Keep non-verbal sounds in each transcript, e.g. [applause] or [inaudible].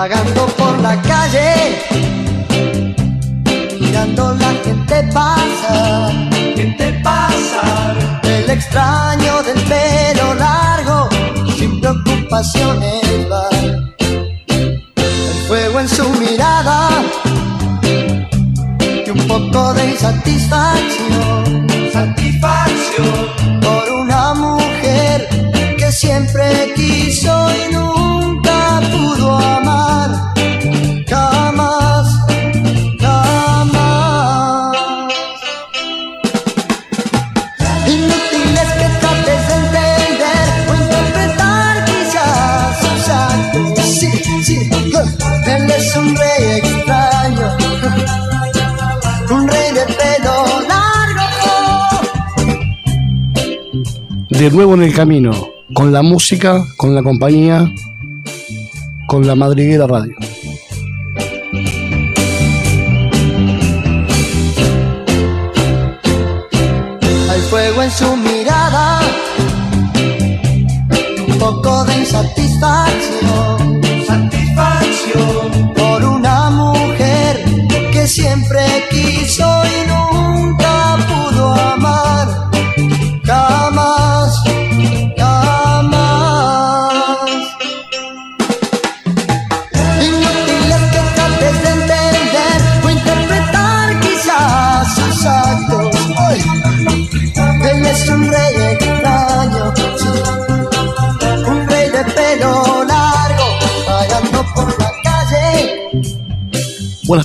vagando Nuevo en el camino, con la música, con la compañía, con la madriguera radio.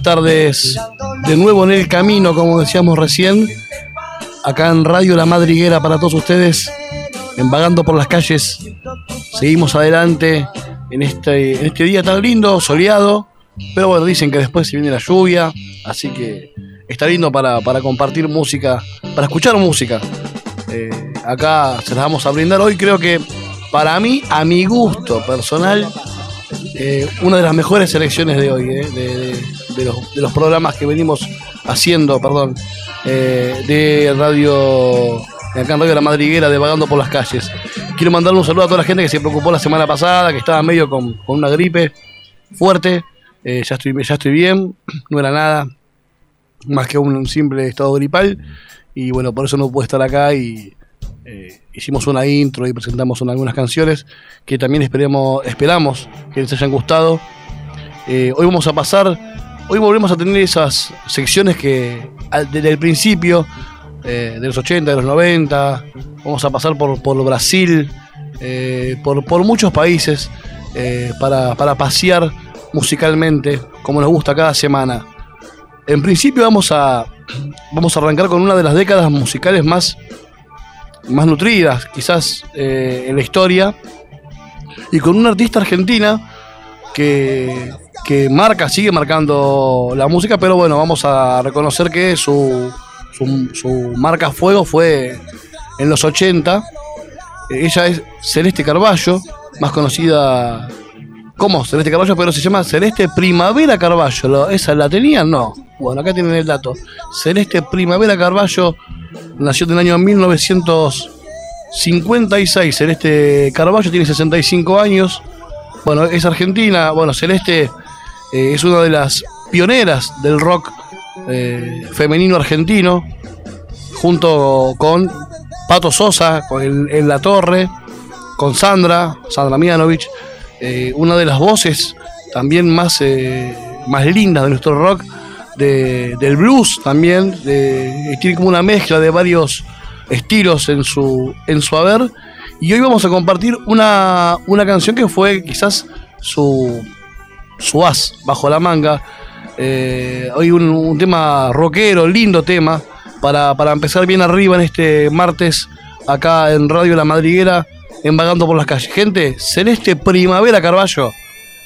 Tardes, de nuevo en el camino, como decíamos recién, acá en Radio La Madriguera para todos ustedes, en Vagando por las calles. Seguimos adelante en este, este día tan lindo, soleado, pero bueno, dicen que después se viene la lluvia, así que está lindo para, compartir música, para escuchar música. Eh, acá se las vamos a brindar hoy, creo que para mí, a mi gusto personal, eh, una de las mejores selecciones de hoy, eh, de- de los, de programas que venimos haciendo, perdón, eh, de radio, de La Madriguera, de Vagando por las Calles. Quiero mandarle un saludo a toda la gente que se preocupó la semana pasada, que estaba medio con, una gripe fuerte. Eh, ya, estoy, ya estoy bien, [clears throat] no era nada más que un simple estado gripal. Y bueno, por eso no pude estar acá y eh, hicimos una intro y presentamos una- algunas canciones que también esperemos, esperamos que les hayan gustado. Hoy vamos a pasar, hoy volvemos a tener esas secciones que desde el principio, eh, de los 80, de los 90, vamos a pasar por, por Brasil, eh, por, muchos países, eh, para, para pasear musicalmente, como nos gusta cada semana. En principio vamos a, vamos a arrancar con una de las décadas musicales más, más nutridas, quizás en la historia, y con una artista argentina que, que marca, sigue marcando la música, pero bueno, vamos a reconocer que su, su, su marca fuego fue en los 80. Eh, Ella es Celeste Carballo, más conocida como Celeste Carballo, pero se llama Celeste Primavera Carballo. ¿Lo- ¿Esa la tenían? No. Bueno, acá tienen el dato. Celeste Primavera Carballo nació en el año 1956. Celeste Carballo tiene 65 años. Bueno, es argentina. Bueno, Celeste eh, es una de las pioneras del rock eh, femenino argentino, junto con Pato Sosa, con el- en La Torre, con Sandra, Sandra Mianovich, eh, una de las voces también más, más lindas de nuestro rock, de- del blues también, de- tiene como una mezcla de varios estilos en su, en su haber. Y hoy vamos a compartir una, una canción que fue quizás su, su as bajo la manga. Eh, hoy un, tema rockero, lindo tema, para, para empezar bien arriba en este martes, acá en Radio La Madriguera, en Vagando por las calles. Gente, Celeste Primavera Carballo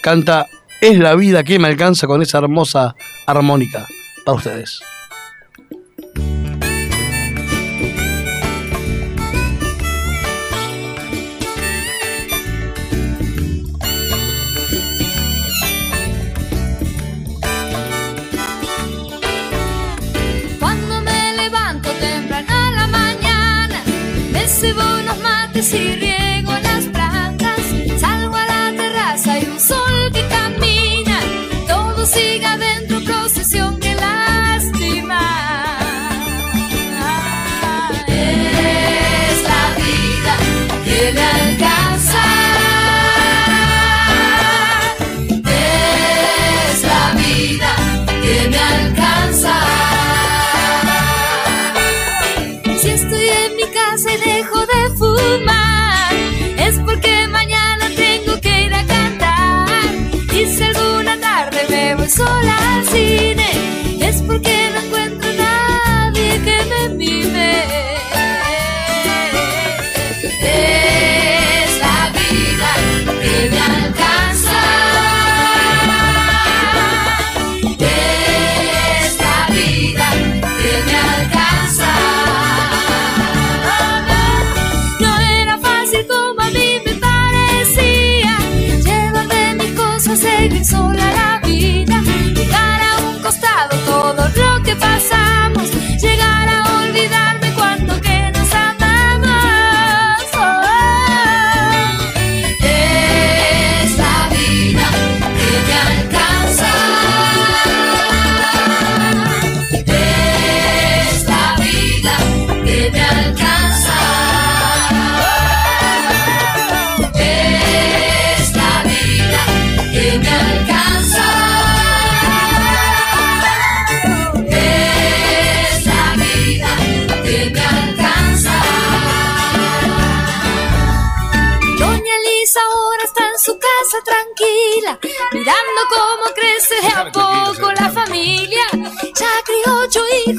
canta Es la vida que me alcanza con esa hermosa armónica para ustedes. Sirena.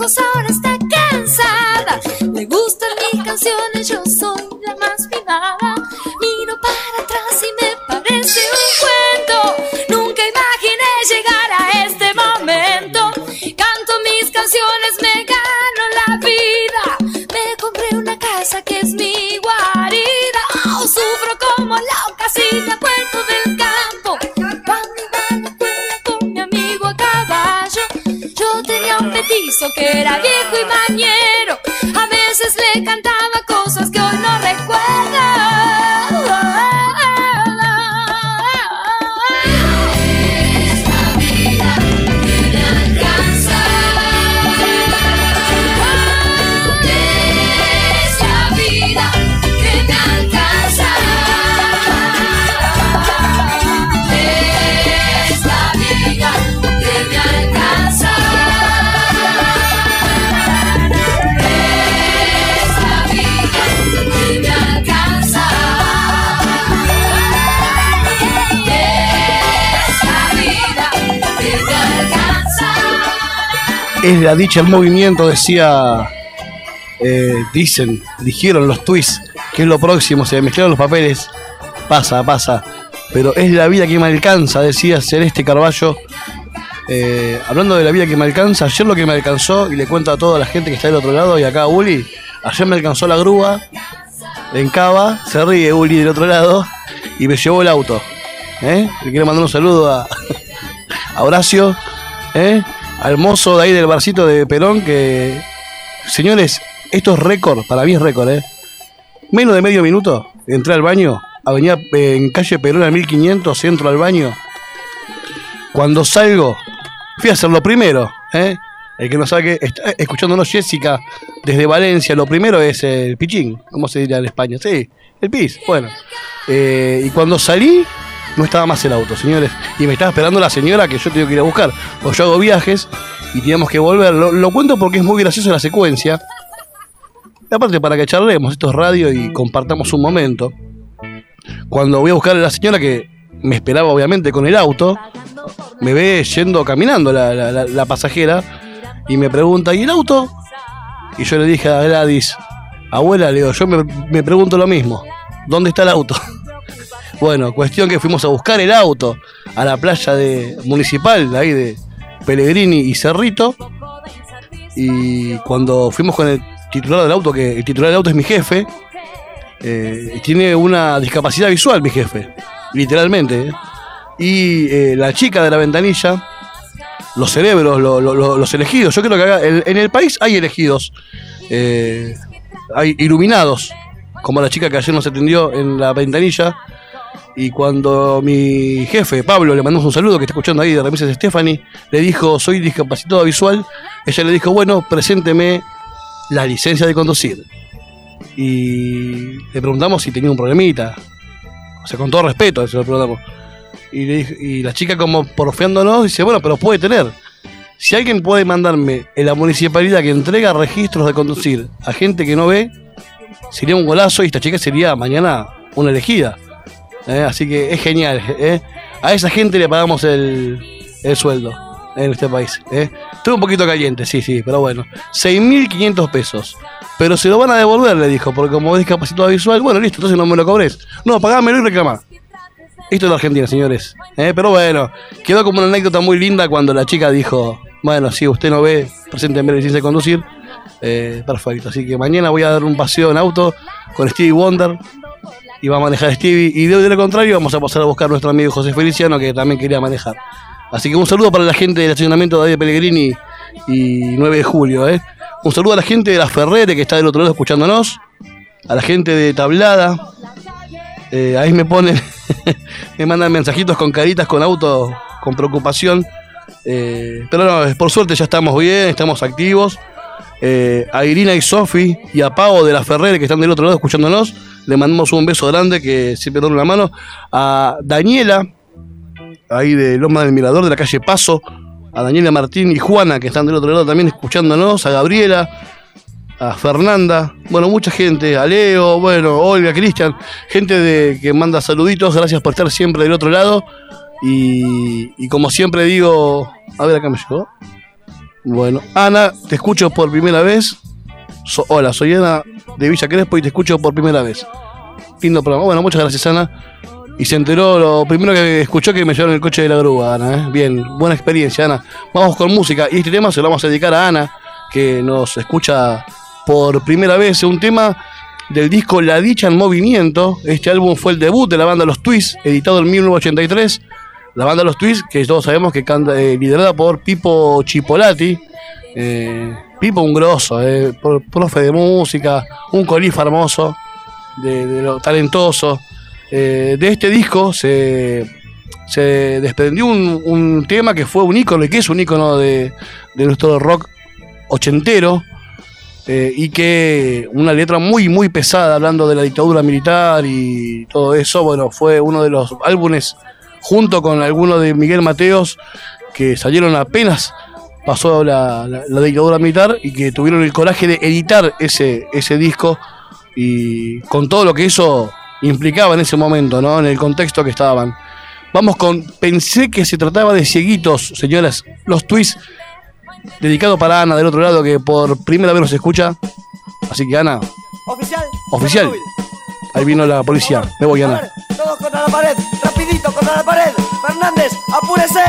Ocho hijos, ahora petizo que era viejo y mañero. Es la dicha el movimiento, decía. eh, dicen, dijeron los tweets, que es lo próximo, se mezclaron los papeles. Pasa, pasa. Pero es la vida que me alcanza, decía Celeste Carballo. Eh, hablando de la vida que me alcanza, ayer lo que me alcanzó, y le cuento a toda la gente que está del otro lado y acá a Uli, ayer me alcanzó la grúa en Cava, se ríe Uli del otro lado, y me llevó el auto. ¿eh? Le quiero mandar un saludo a, [laughs] a Horacio, ¿eh? Al mozo de ahí del barcito de Perón, que, señores, esto es récord, para mí es récord, ¿eh? Menos de medio minuto, entré al baño, avenida eh, en calle Perón al 1500, entro al baño. Cuando salgo, fui a hacer lo primero, ¿eh? El que no sabe que está escuchándonos Jessica desde Valencia, lo primero es el pichín, ¿cómo se diría en España? Sí, el pis, bueno. Eh, y cuando salí, no estaba más el auto, señores. Y me estaba esperando la señora que yo tengo que ir a buscar. Pues yo hago viajes y teníamos que volver. Lo, cuento porque es muy gracioso la secuencia. Aparte, para que charlemos, esto es radio y compartamos un momento. Cuando voy a buscar a la señora que me esperaba, obviamente, con el auto, me ve yendo caminando la pasajera y me pregunta: ¿y el auto? Y yo le dije a Gladys: Abuela, le digo, yo me, me pregunto lo mismo: ¿dónde está el auto? Bueno, cuestión que fuimos a buscar el auto a la playa de municipal, de ahí de Pellegrini y Cerrito. Y cuando fuimos con el titular del auto, que el titular del auto es mi jefe, eh, tiene una discapacidad visual, mi jefe, literalmente. ¿eh? Y eh, la chica de la ventanilla, los cerebros, lo- lo- lo- los elegidos, yo creo que en, en el país hay elegidos, hay iluminados, como la chica que ayer nos atendió en la ventanilla. Y cuando mi jefe, Pablo, le mandamos un saludo que está escuchando ahí de Remises Stephanie, le dijo, soy discapacitado visual, ella le dijo, bueno, presénteme la licencia de conducir. Y le preguntamos si tenía un problemita. O sea, con todo respeto, se lo preguntamos. Y, le dije- y la chica como porfiándonos dice, bueno, pero puede tener. Si alguien puede mandarme en la municipalidad que entrega registros de conducir a gente que no ve, sería un golazo y esta chica sería mañana una elegida. ¿Eh? Así que es genial. ¿eh? A esa gente le pagamos el, el sueldo en este país. ¿eh? Estuve un poquito caliente, sí, sí, pero bueno. 6.500 pesos. Pero se lo van a devolver, le dijo, porque como es discapacitado visual, bueno, listo, entonces no me lo cobres. No, pagámelo y reclamá. Esto es la Argentina, señores. ¿eh? Pero bueno, quedó como una anécdota muy linda cuando la chica dijo, bueno, si usted no ve, presénteme la licencia de conducir. Eh, perfecto, así que mañana voy a dar un paseo en auto con Stevie Wonder y va a manejar Stevie. Y de, de lo contrario, vamos a pasar a buscar a nuestro amigo José Feliciano, que también quería manejar. Así que un saludo para la gente del estacionamiento de David Pellegrini y 9 de julio. ¿eh? Un saludo a la gente de la Ferrere que está del otro lado escuchándonos, a la gente de Tablada. Eh, ahí me ponen, [laughs] me mandan mensajitos con caritas, con auto, con preocupación. Eh, pero no, por suerte ya estamos bien, estamos activos. Eh, a Irina y Sofi y a Pau de la Ferrere que están del otro lado escuchándonos. Le mandamos un beso grande que siempre dan una mano. A Daniela, ahí de Loma del Mirador, de la calle Paso. A Daniela Martín y Juana que están del otro lado también escuchándonos. A Gabriela, a Fernanda, bueno, mucha gente, a Leo, bueno, Olga, Cristian, gente de, que manda saluditos, gracias por estar siempre del otro lado. Y como siempre digo, a ver, acá me llegó. Bueno, Ana, te escucho por primera vez. Hola, soy Ana de Villa Crespo y te escucho por primera vez. Lindo programa. Bueno, muchas gracias, Ana. Y se enteró, lo primero que escuchó que me llevaron el coche de la grúa, Ana. ¿eh? Bien, buena experiencia, Ana. Vamos con música. Y este tema se lo vamos a dedicar a Ana, que nos escucha por primera vez. Un tema del disco La Dicha en Movimiento. Este álbum fue el debut de la banda Los Twists, editado en 1983. La banda Los Twists, que todos sabemos que canta, eh, liderada por Pipo Chipolati. Eh, Pipo un grosso, eh, pro- profe de música, un colifa hermoso, de, de lo talentoso. Eh, de este disco se, se desprendió un, un tema que fue un ícono y que es un ícono de, nuestro rock ochentero. y que una letra muy muy pesada hablando de la dictadura militar y todo eso, bueno, fue uno de los álbumes junto con alguno de Miguel Mateos que salieron apenas pasó la, la- la dictadura militar y que tuvieron el coraje de editar ese, ese disco y con todo lo que eso implicaba en ese momento, ¿no? En el contexto que estaban. Vamos con Pensé que se trataba de cieguitos, señoras, los twists dedicado para Ana del otro lado que por primera vez nos escucha. Así que Ana, Oficial. Oficial. Ahí vino la policía. Me voy A Ana. ver, todos contra la pared. Rapidito contra la pared. Fernández, apúrese.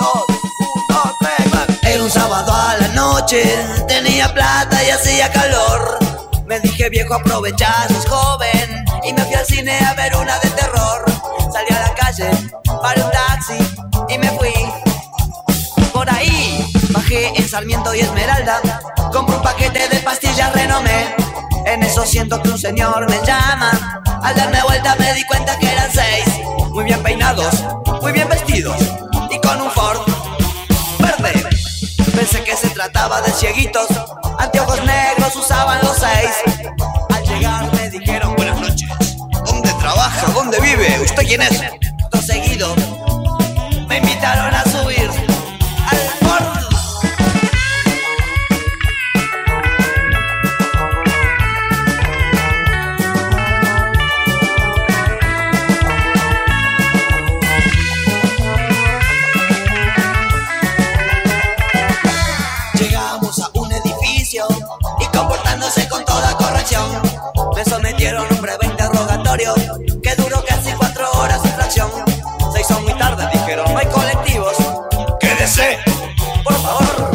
Dos, un, dos, tres, va. Era un sábado a la noche, tenía plata y hacía calor. Me dije viejo aprovechar, sos joven Y me fui al cine a ver una de terror Salí a la calle, paré un taxi y me fui Por ahí bajé en Sarmiento y Esmeralda Compré un paquete de pastillas renomé En eso siento que un señor me llama Al darme vuelta me di cuenta que eran seis Muy bien peinados, muy bien vestidos Y con un Ford verde Pensé que se trataba de cieguitos, anteojos negros usaban los seis. Al llegar me dijeron buenas noches. ¿Dónde trabaja? ¿Dónde vive? ¿Usted quién es? Todo seguido A un breve interrogatorio que duró casi cuatro horas en fracción. Se hizo muy tarde, dijeron, no hay colectivos. Quédese, por favor.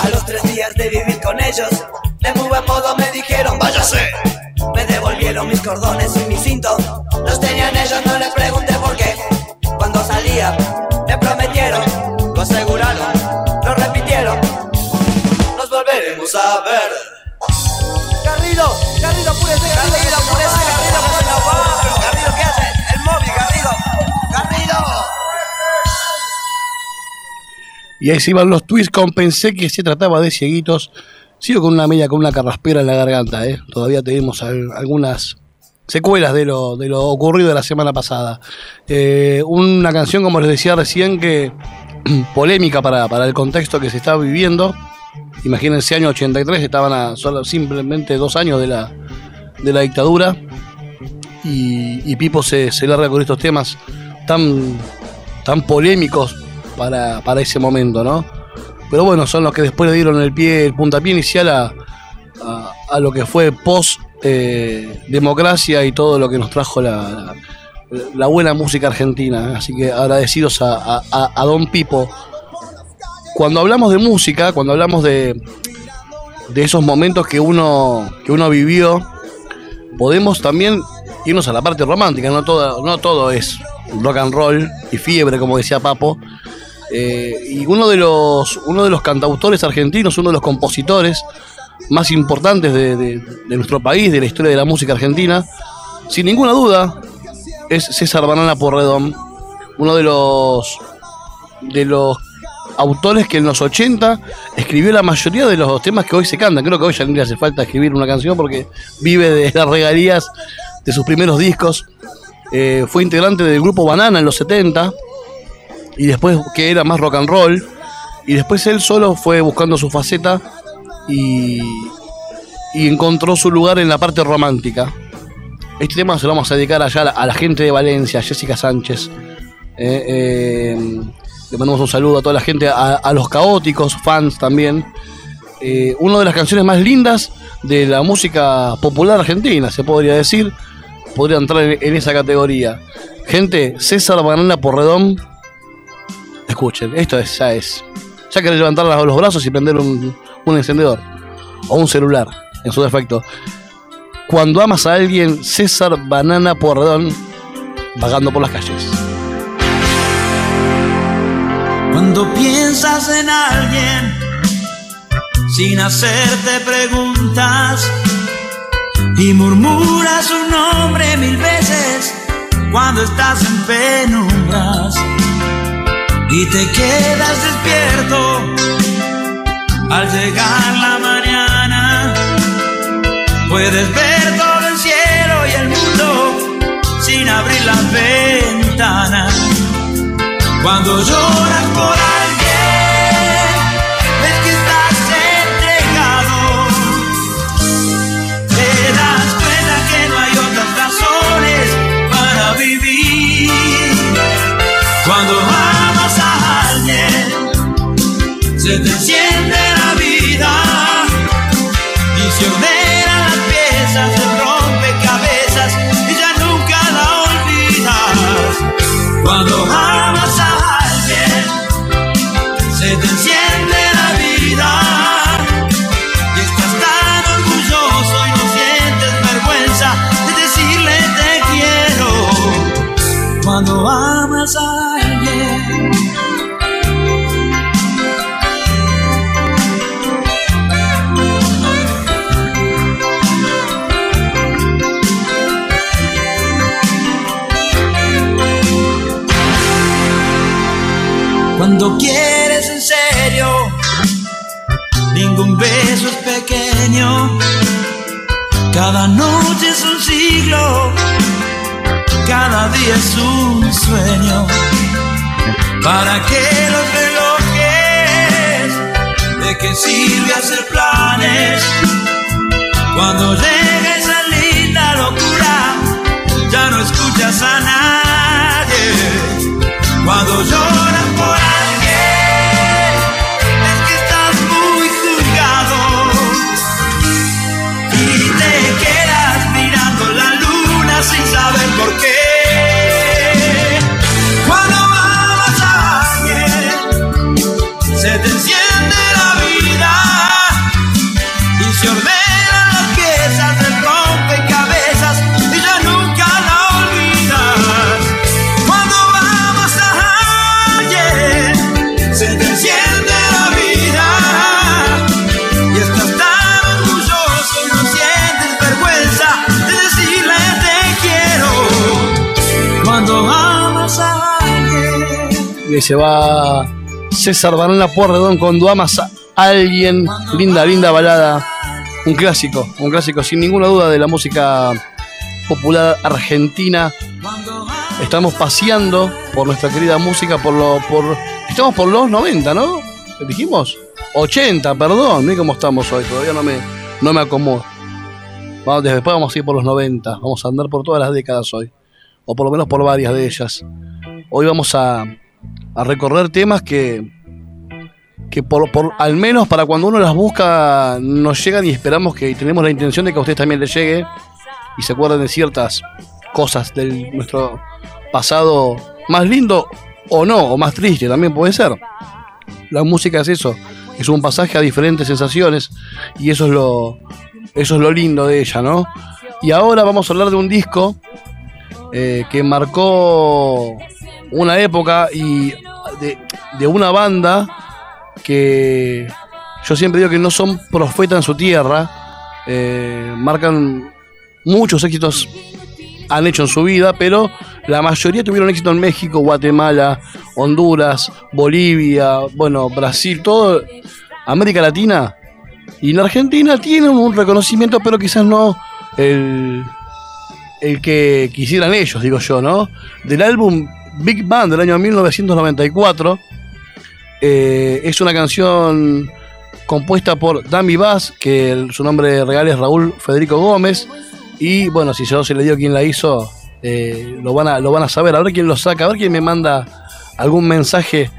A los tres días de vivir con ellos, de muy buen modo me dijeron, váyase. Devolvieron mis cordones y mi cinto. Los tenían ellos, no les pregunté por qué. Cuando salía, me prometieron, lo aseguraron, lo repitieron. Nos volveremos a ver. Garrido, Garrido, apúrese, Garrido, Garrido, apúrese, Garrido, que se nos va. Pero, Garrido, ¿qué hace? El móvil, Garrido. Garrido. Y ahí se iban los twists con pensé que se trataba de cieguitos. Sigo con una media, con una carraspera en la garganta, ¿eh? Todavía tenemos al- algunas secuelas de lo, de lo ocurrido la semana pasada. Eh, una canción, como les decía recién, que [clears throat] polémica para, para el contexto que se está viviendo. Imagínense, año 83, estaban a simplemente dos años de la, de la dictadura. Y, y Pipo se, se larga con estos temas tan, tan polémicos para, para ese momento, ¿no? Pero bueno, son los que después le dieron el pie, el puntapié inicial a, a, lo que fue post eh, democracia y todo lo que nos trajo la, la, buena música argentina. Así que agradecidos a- a Don Pipo cuando hablamos de música, cuando hablamos de, de esos momentos que uno, que uno vivió, podemos también irnos a la parte romántica, no todo, no todo es rock and roll y fiebre, como decía Papo. Eh, y uno de los uno de los cantautores argentinos, uno de los compositores más importantes de, nuestro país, de la historia de la música argentina, sin ninguna duda, es César Banana Porredón, uno de los de los autores que en los 80 escribió la mayoría de los temas que hoy se cantan. Creo que hoy ya ni le hace falta escribir una canción porque vive de las regalías de sus primeros discos. Eh, fue integrante del grupo Banana en los 70 y después que era más rock and roll. Y después él solo fue buscando su faceta y, y encontró su lugar en la parte romántica. Este tema se lo vamos a dedicar allá a la, gente de Valencia, Jessica Sánchez. Eh, eh, le mandamos un saludo a toda la gente, a, los caóticos fans también. Eh, una de las canciones más lindas de la música popular argentina, se podría decir. Podría entrar en, en esa categoría. Gente, César Banana Porredón. Escuchen, esto es, ya es. Ya querés levantar los brazos y prender un, un encendedor. O un celular, en su defecto. Cuando amas a alguien, César Banana Porredón, vagando por las calles. Cuando piensas en alguien sin hacerte preguntas y murmuras su nombre mil veces cuando estás en penumbras y te quedas despierto al llegar la mañana. Puedes ver todo el cielo y el mundo sin abrir las ventanas. Cuando lloras por alguien, se te enciende la vida y se ordenan las piezas del rompecabezas y ya nunca la olvidas. Cuando amas a alguien, se te enciende Cuando llega esa linda locura, ya no escuchas a nadie. Cuando lloras ahí se va César Banana Porredón cuando amas a alguien. Linda, linda balada. Un clásico, un clásico sin ninguna duda de la música popular argentina. Estamos paseando por nuestra querida música, por lo, estamos por los 90, ¿no? ¿Qué dijimos? 80, perdón, mira cómo estamos hoy, todavía no me, no me acomodo. Vamos, después vamos a ir por los 90, vamos a andar por todas las décadas hoy, o por lo menos por varias de ellas. Hoy vamos a, a recorrer temas que, que por, por al menos para cuando uno las busca nos llegan y esperamos que tenemos la intención de que a ustedes también les llegue y se acuerden de ciertas cosas de nuestro pasado más lindo o no, o más triste también puede ser. la música es eso, es un pasaje a diferentes sensaciones y eso es lo, eso es lo lindo de ella, ¿no? Y ahora vamos a hablar de un disco eh, que marcó una época y de, de una banda que yo siempre digo que no son profetas en su tierra, eh, marcan muchos éxitos han hecho en su vida, pero la mayoría tuvieron éxito en México, Guatemala, Honduras, Bolivia, bueno, Brasil, todo América Latina. Y en Argentina tienen un reconocimiento, pero quizás no el, el que quisieran ellos, digo yo, ¿no? Del álbum Big Band del año 1994. eh, es una canción compuesta por Dami Bass, que su nombre real es Raúl Federico Gómez. Y bueno, si yo se le dio quién la hizo, eh, lo, van a, lo van a saber. A ver quién lo saca, a ver quién me manda algún mensaje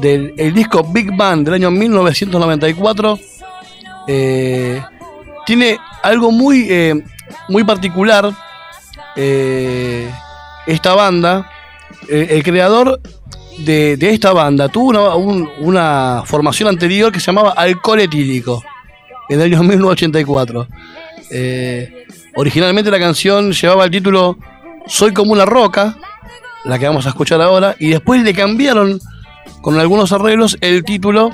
del el disco Big Band del año 1994. Eh, tiene algo muy, muy particular esta banda. Eh, el creador de, esta banda tuvo una, un- una formación anterior que se llamaba Alcohol Etílico en el año 1984. Eh, originalmente la canción llevaba el título Soy como una roca, la que vamos a escuchar ahora, y después le cambiaron con algunos arreglos el título.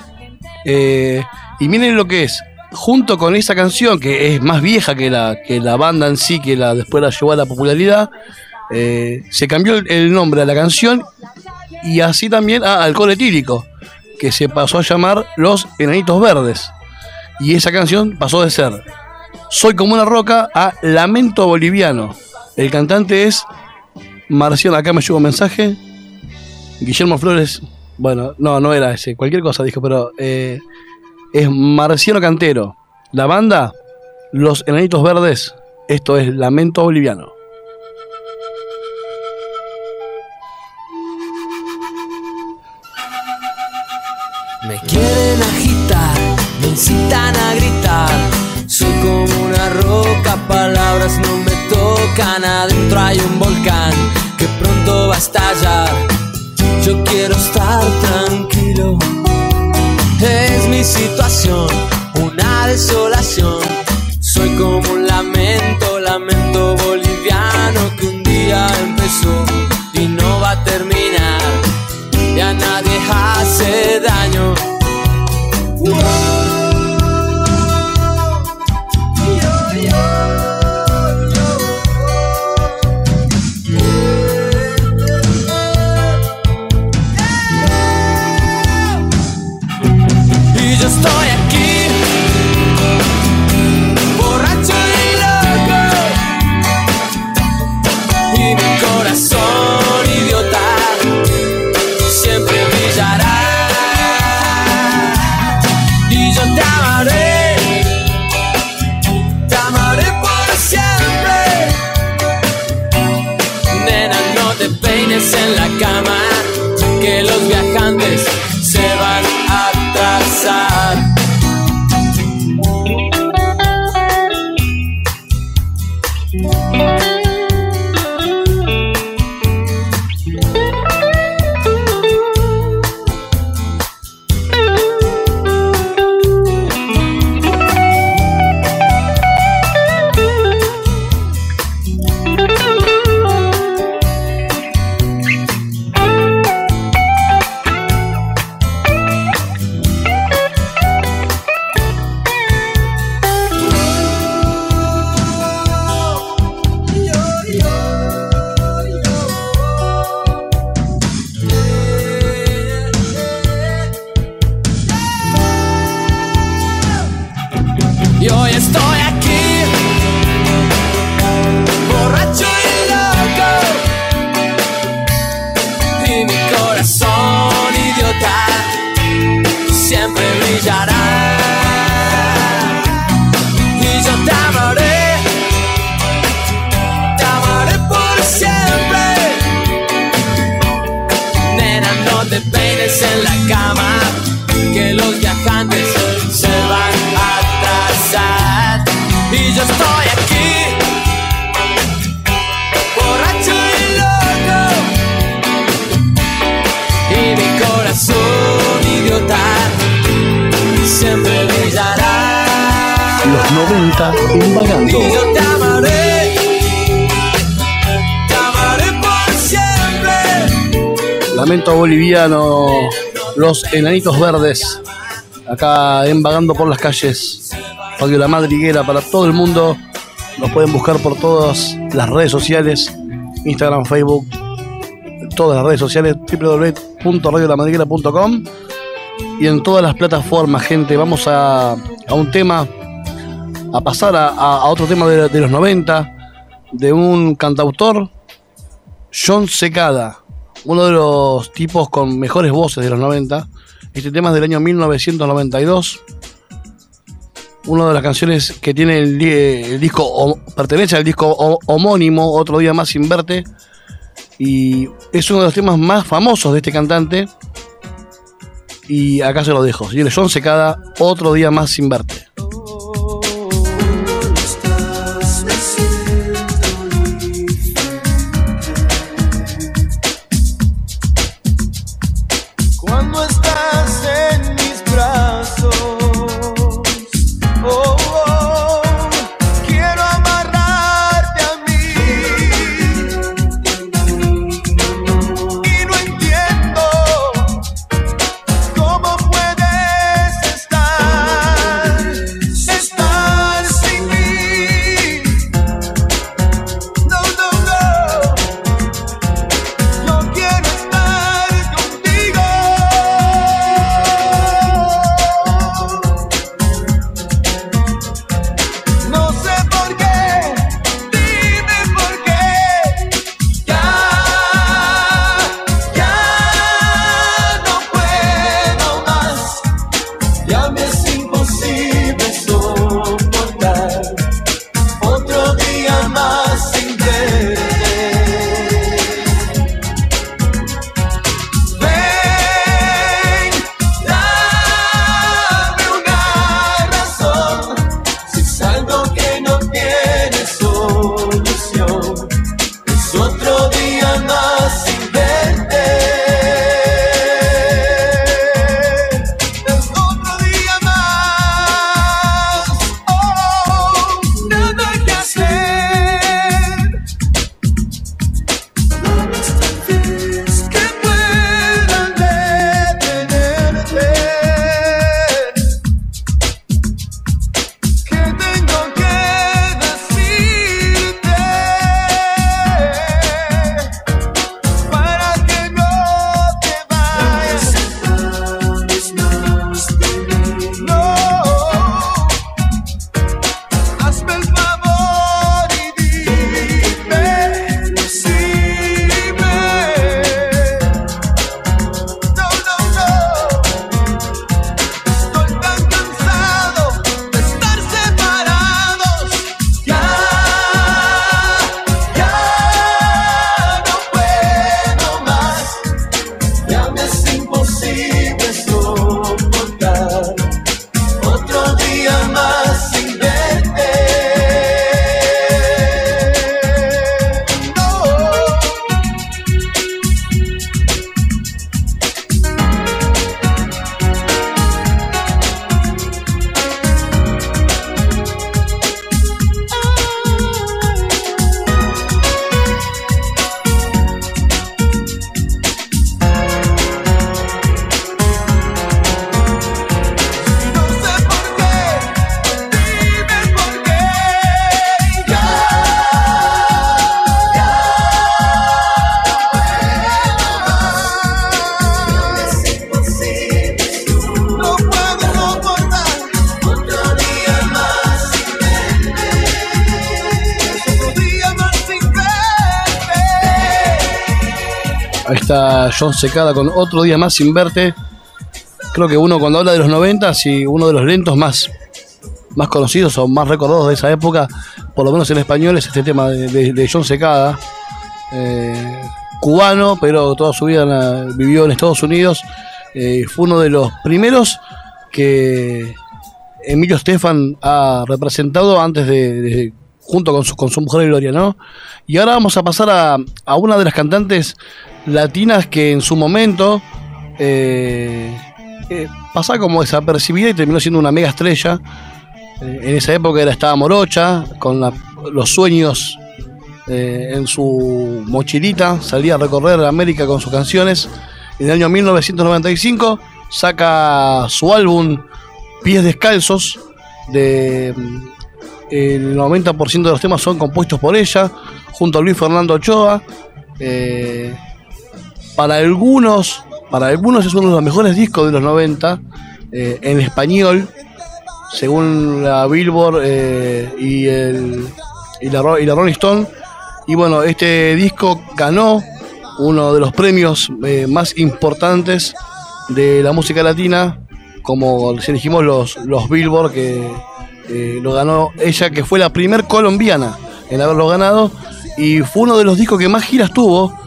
eh, y miren lo que es, junto con esa canción que es más vieja que la, que la banda en sí, que la, después la llevó a la popularidad, eh, se cambió el, nombre a la canción y así también a Alcohol Etílico, que se pasó a llamar Los Enanitos Verdes. Y esa canción pasó de ser Soy como una roca a Lamento Boliviano. El cantante es Marciano, acá me llegó un mensaje. Guillermo Flores, bueno, no, no era ese, cualquier cosa dijo, pero eh, es Marciano Cantero. La banda, Los Enanitos Verdes, esto es Lamento Boliviano. Como una roca, palabras no me tocan. Adentro hay un volcán que pronto va a estallar. Yo quiero estar tranquilo. Es mi situación, una desolación. Soy como un lamento, lamento boliviano que un día empezó y no va a terminar y a nadie hace mi corazón verdes, acá en Vagando por las calles. Radio La Madriguera para todo el mundo. Nos pueden buscar por todas las redes sociales, Instagram, Facebook, todas las redes sociales, www.radiolamadriguera.com y en todas las plataformas, gente. Vamos a, a un tema, a pasar a, otro tema de los 90, de un cantautor, John Secada, uno de los tipos con mejores voces de los 90. Este tema es del año 1992. Una de las canciones que tiene el, di- el disco, pertenece al disco ho- homónimo, Otro Día Más Sin Verte. Y es uno de los temas más famosos de este cantante. Y acá se lo dejo. Señores, John Secada, Otro Día Más Sin Verte. John Secada con otro día más sin verte. Creo que uno cuando habla de los 90 y uno de los lentos más, más conocidos o más recordados de esa época, por lo menos en español, es este tema de, John Secada. Eh, cubano, pero toda su vida vivió en Estados Unidos. Eh, fue uno de los primeros que Emilio Estefan ha representado antes de, de- junto con su, con su mujer Gloria, ¿no? Y ahora vamos a pasar a, a una de las cantantes latinas que en su momento eh, eh, pasaba como desapercibida y terminó siendo una mega estrella. Eh, en esa época era, estaba Morocha, con los sueños eh, en su mochilita, salía a recorrer América con sus canciones. En el año 1995 saca su álbum Pies Descalzos, de el 90% de los temas son compuestos por ella, junto a Luis Fernando Ochoa. Para algunos, para algunos es uno de los mejores discos de los 90 eh, en español, según la Billboard eh, y, el, y, la, y la Rolling Stone. Y bueno, este disco ganó uno de los premios eh, más importantes de la música latina, como recién dijimos, los, los Billboard, que lo ganó ella, que fue la primer colombiana en haberlo ganado, y fue uno de los discos que más giras tuvo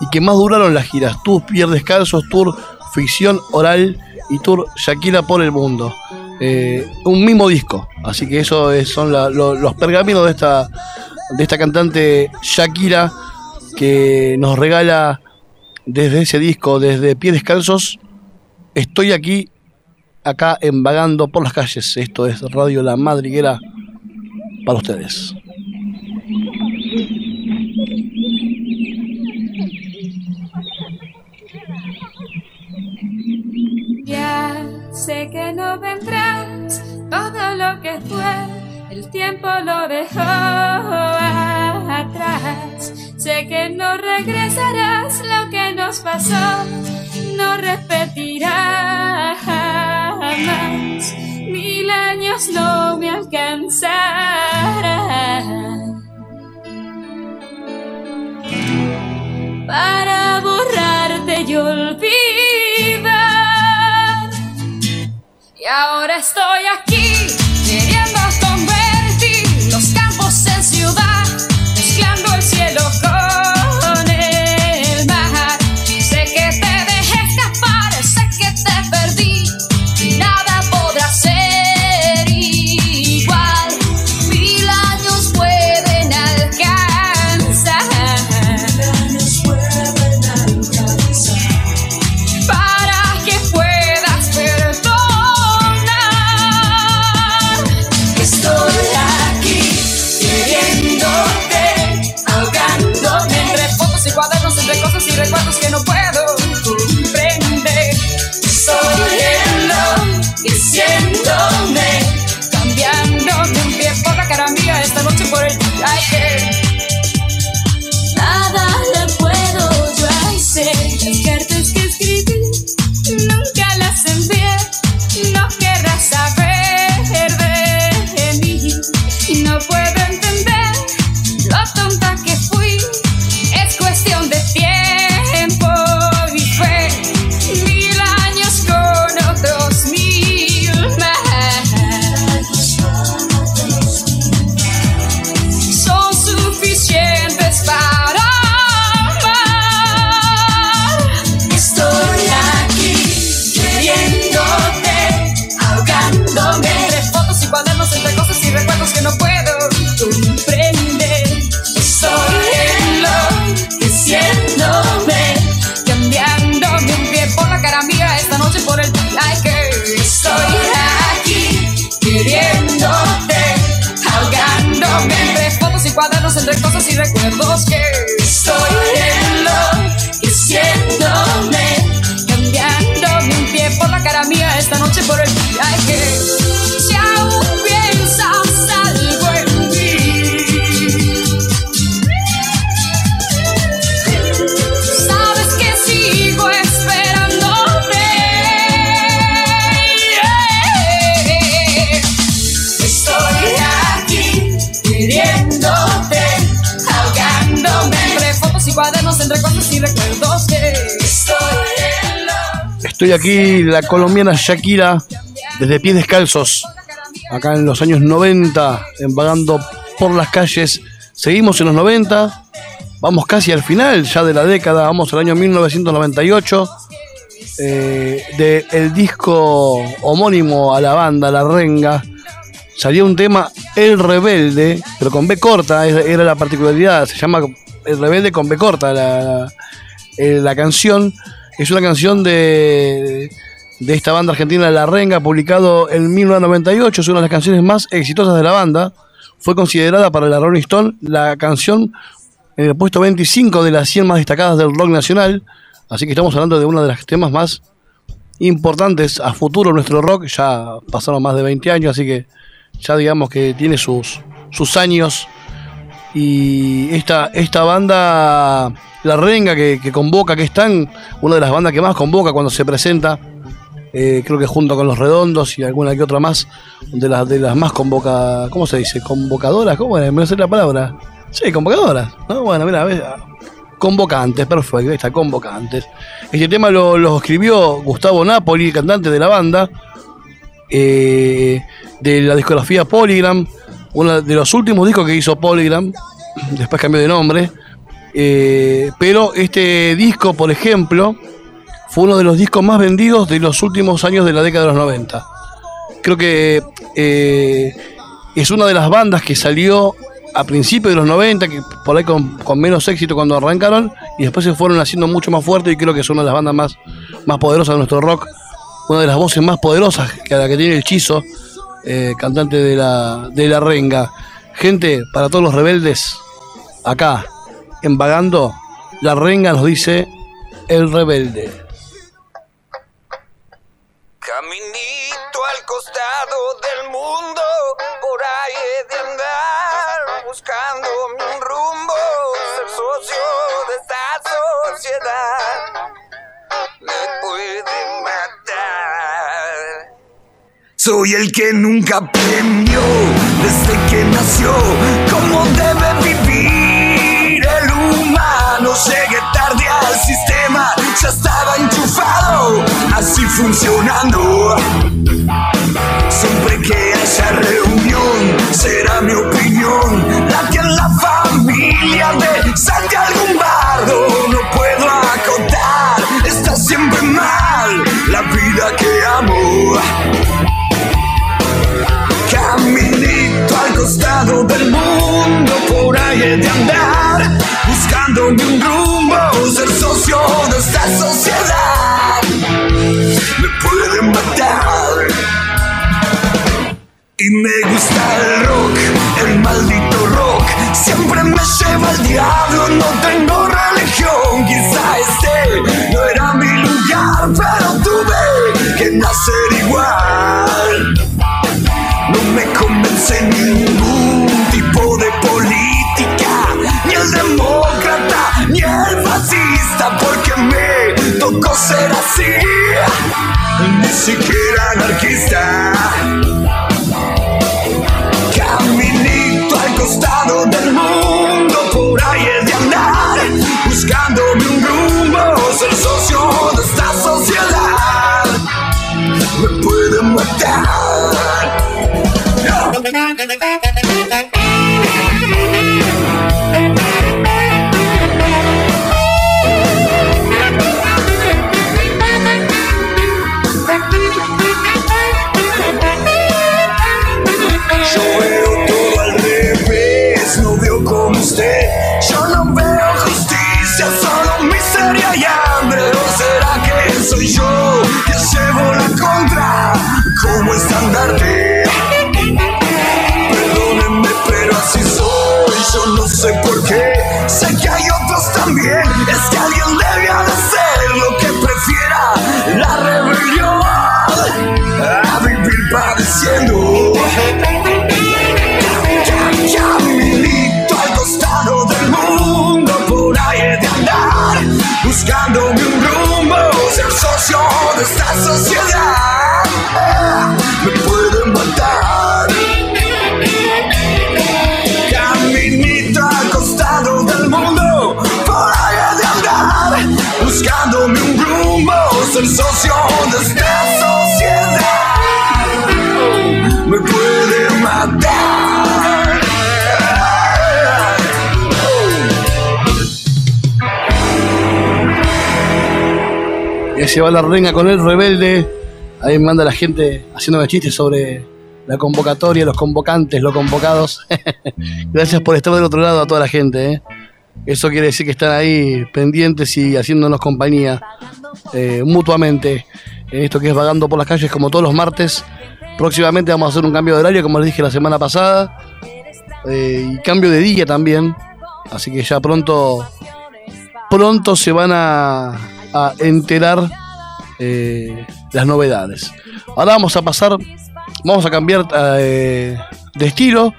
y que más duraron las giras. Tour Pierre Descalzos, Tour Ficción Oral y Tour Shakira por el Mundo. Eh, un mismo disco, así que eso es- son la- lo- los pergaminos de esta, de esta cantante Shakira que nos regala desde ese disco, desde Pies Descalzos. Estoy aquí, acá en Vagando por las calles. Esto es Radio La Madriguera para ustedes. Que no vendrás, todo lo que fue, el tiempo lo dejó atrás. Sé que no regresarás, lo que nos pasó no repetirá. Mil años no me alcanzarán para borrarte y olvidar. Estoy aquí cara mía esta noche por el like. Estoy aquí, la colombiana Shakira, desde pies descalzos, acá en los años 90, en vagando por las calles. Seguimos en los 90, vamos casi al final ya de la década, vamos al año 1998, eh, de el disco homónimo a la banda, La Renga. Salió un tema El Rebelde, pero con B corta, era la particularidad, se llama El Rebelde con B corta la, eh, la canción. Es una canción de, de esta banda argentina La Renga, publicado en 1998, es una de las canciones más exitosas de la banda. Fue considerada para la Rolling Stone la canción en el puesto 25 de las 100 más destacadas del rock nacional. Así que estamos hablando de uno de los temas más importantes a futuro nuestro rock. Ya pasaron más de 20 años, así que ya digamos que tiene sus, sus años. Y esta, esta banda, La Renga, que, convoca, que es tan una de las bandas que más convoca cuando se presenta, eh, creo que junto con Los Redondos y alguna que otra más, de las, de las más convoca, ¿cómo se dice? ¿Convocadoras? ¿Cómo es? Me sé la palabra. Sí, convocadoras. ¿no? Bueno, mira, Convocantes, perfecto, ahí está, convocantes. Este tema lo, escribió Gustavo Napoli, cantante de la banda, eh, de la discografía Polygram, uno de los últimos discos que hizo Polygram, después cambió de nombre. eh, pero este disco, por ejemplo, fue uno de los discos más vendidos de los últimos años de la década de los 90. Creo que eh, es una de las bandas que salió a principios de los 90, que por ahí con, menos éxito cuando arrancaron, y después se fueron haciendo mucho más fuertes y creo que es una de las bandas más, más poderosas de nuestro rock, una de las voces más poderosas que la que tiene el Chizo, eh, cantante de la, de la Renga. Gente, para todos los rebeldes, acá, en Vagando, la Renga nos dice el rebelde. Caminito al costado del mundo, por ahí he de andar buscando un rumbo, ser socio de esta sociedad Soy el que nunca aprendió desde que nació cómo debe vivir el humano. Llegué tarde al sistema, ya estaba enchufado, así funcionando. Siempre que haya reunión, será mi opinión la que en la familia me salte algún bardo. No puedo acotar, está siempre mal la vida que amo. Costado del mundo, por ahí he de andar, buscándome un rumbo, ser socio de esta sociedad. Me pueden matar. Y me gusta el rock, el maldito rock. Siempre me lleva el diablo, no tengo religión. Quizá este no era mi lugar, pero tuve que nacer igual. Convence ningún tipo de política, ni el demócrata, ni el fascista, porque me tocó ser así, ni siquiera anarquista. Se va la renga con el rebelde. Ahí manda la gente haciéndome chistes sobre la convocatoria, los convocantes, los convocados. [laughs] Gracias por estar del otro lado a toda la gente. ¿eh? Eso quiere decir que están ahí pendientes y haciéndonos compañía eh, mutuamente en esto que es vagando por las calles como todos los martes. Próximamente vamos a hacer un cambio de horario, como les dije la semana pasada, eh, y cambio de día también. Así que ya pronto, pronto se van a enterar eh, las novedades. Ahora vamos a pasar, vamos a cambiar eh, de estilo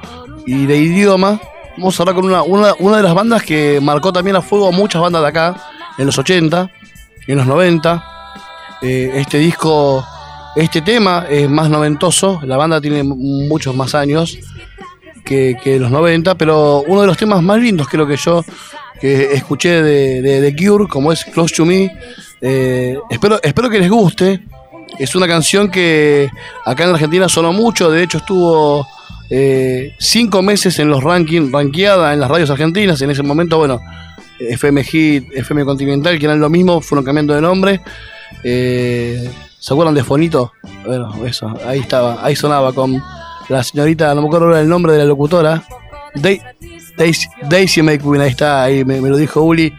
y de idioma. Vamos a hablar con una, una, de las bandas que marcó también a fuego a muchas bandas de acá, en los 80, en los 90. Eh, este disco, este tema es más noventoso, la banda tiene muchos más años que, que los 90, pero uno de los temas más lindos creo que yo que escuché de, de, de Cure, como es Close to Me, eh, espero, espero que les guste. Es una canción que acá en Argentina sonó mucho, de hecho estuvo eh, cinco meses en los rankings, rankeada en las radios argentinas. En ese momento, bueno, FM Hit, FM Continental, que eran lo mismo, fueron cambiando de nombre. Eh, ¿Se acuerdan de Fonito? Bueno, eso, ahí estaba, ahí sonaba con la señorita, no me acuerdo el nombre de la locutora, Daisy, Daisy Queen, ahí está, ahí me, me lo dijo Uli.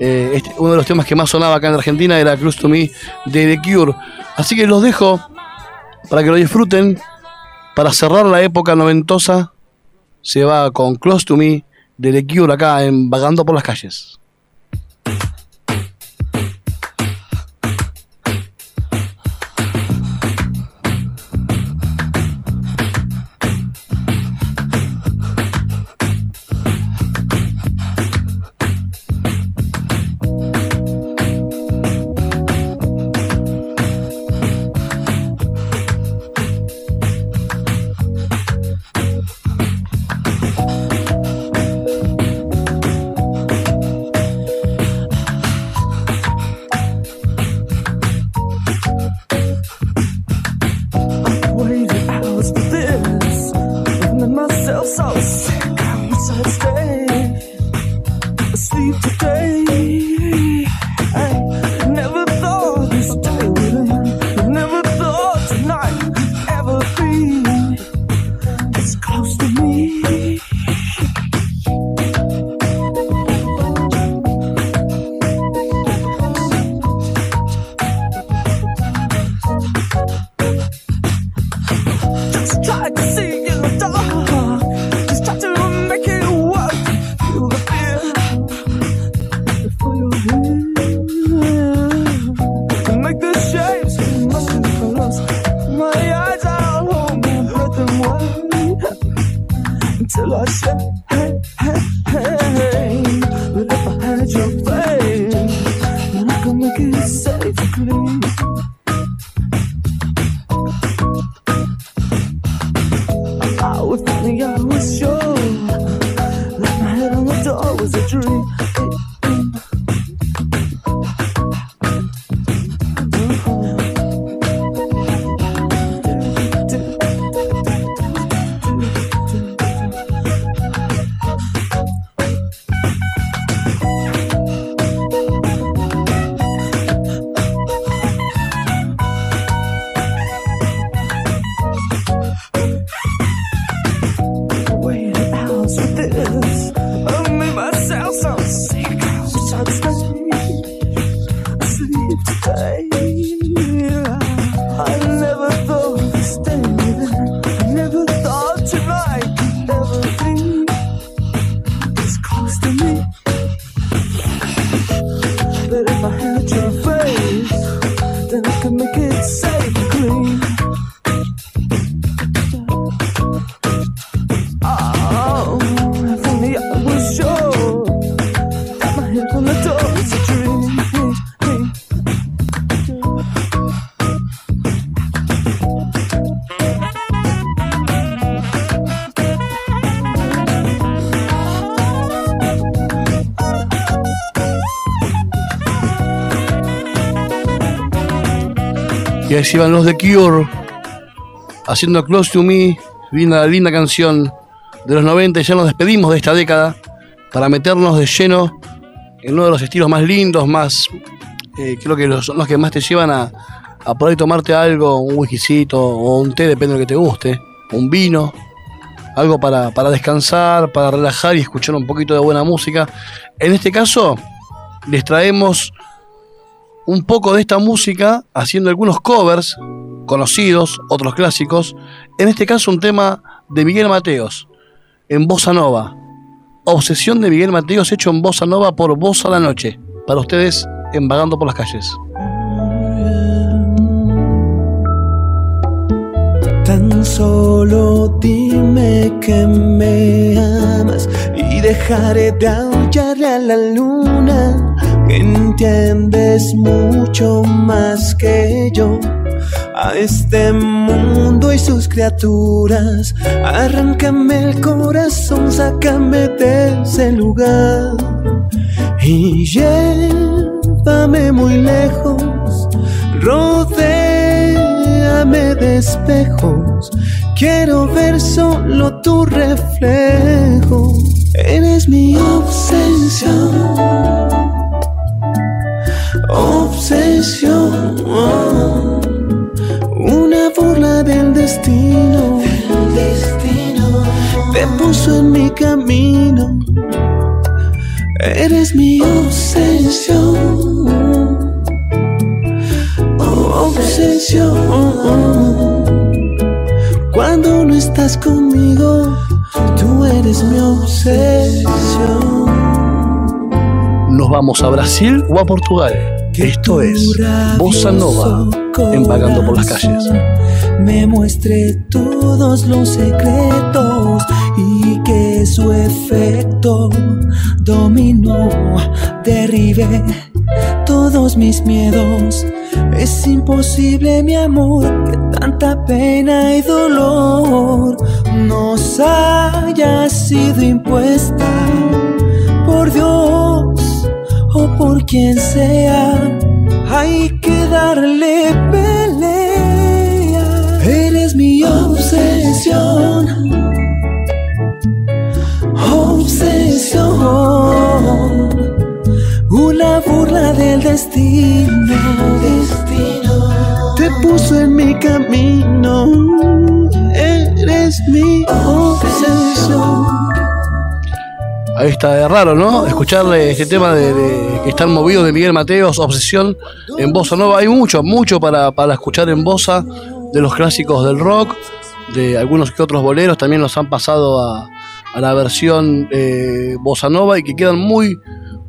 Eh, este- uno de los temas que más sonaba acá en Argentina era Close to Me de The Cure. Así que los dejo para que lo disfruten. Para cerrar la época noventosa, se va con Close to Me de The Cure acá en Vagando por las calles. Se iban los de Cure haciendo Close to Me, linda, linda canción de los 90. y Ya nos despedimos de esta década para meternos de lleno en uno de los estilos más lindos, más. eh, creo que los, son los que más te llevan a, a poder tomarte algo, un whiskycito o un té, depende de lo que te guste, un vino. algo para, para descansar, para relajar y escuchar un poquito de buena música. En este caso, les traemos un poco de esta música haciendo algunos covers conocidos, otros clásicos. En este caso, un tema de Miguel Mateos en Bossa Nova. Obsesión de Miguel Mateos hecho en Bossa Nova por Voz a la Noche. Para ustedes, en Vagando por las Calles. Tan solo dime que me amas y dejaré de aullarle a la luna. Entiendes mucho más que yo a este mundo y sus criaturas. Arráncame el corazón, sácame de ese lugar y llévame muy lejos. Rodéame de espejos. Quiero ver solo tu reflejo. Eres mi obsesión. Obsesión. Una burla del destino. Te puso en mi camino. Eres mi obsesión. Obsesión. Cuando no estás conmigo, tú eres mi obsesión. Nos vamos a Brasil o a Portugal. Esto es Bossa Nova en Vagando por las Calles. me muestre todos los secretos y que su efecto dominó, derribe todos mis miedos. Es imposible, mi amor, que tanta pena y dolor nos haya sido impuesta por Dios o por quien sea. Hay que darle pelea. Eres mi obsesión. Obsesión. Una burla del destino. Te puso en mi camino. Eres mi obsesión. Ahí está, es raro, ¿no? Escucharle este tema de, de que están movidos de Miguel Mateos, Obsesión, en Bossa Nova. Hay mucho, mucho para, para escuchar en Bossa, de los clásicos del rock, de algunos que otros boleros, también los han pasado a, a la versión eh, Bossa Nova y que quedan muy,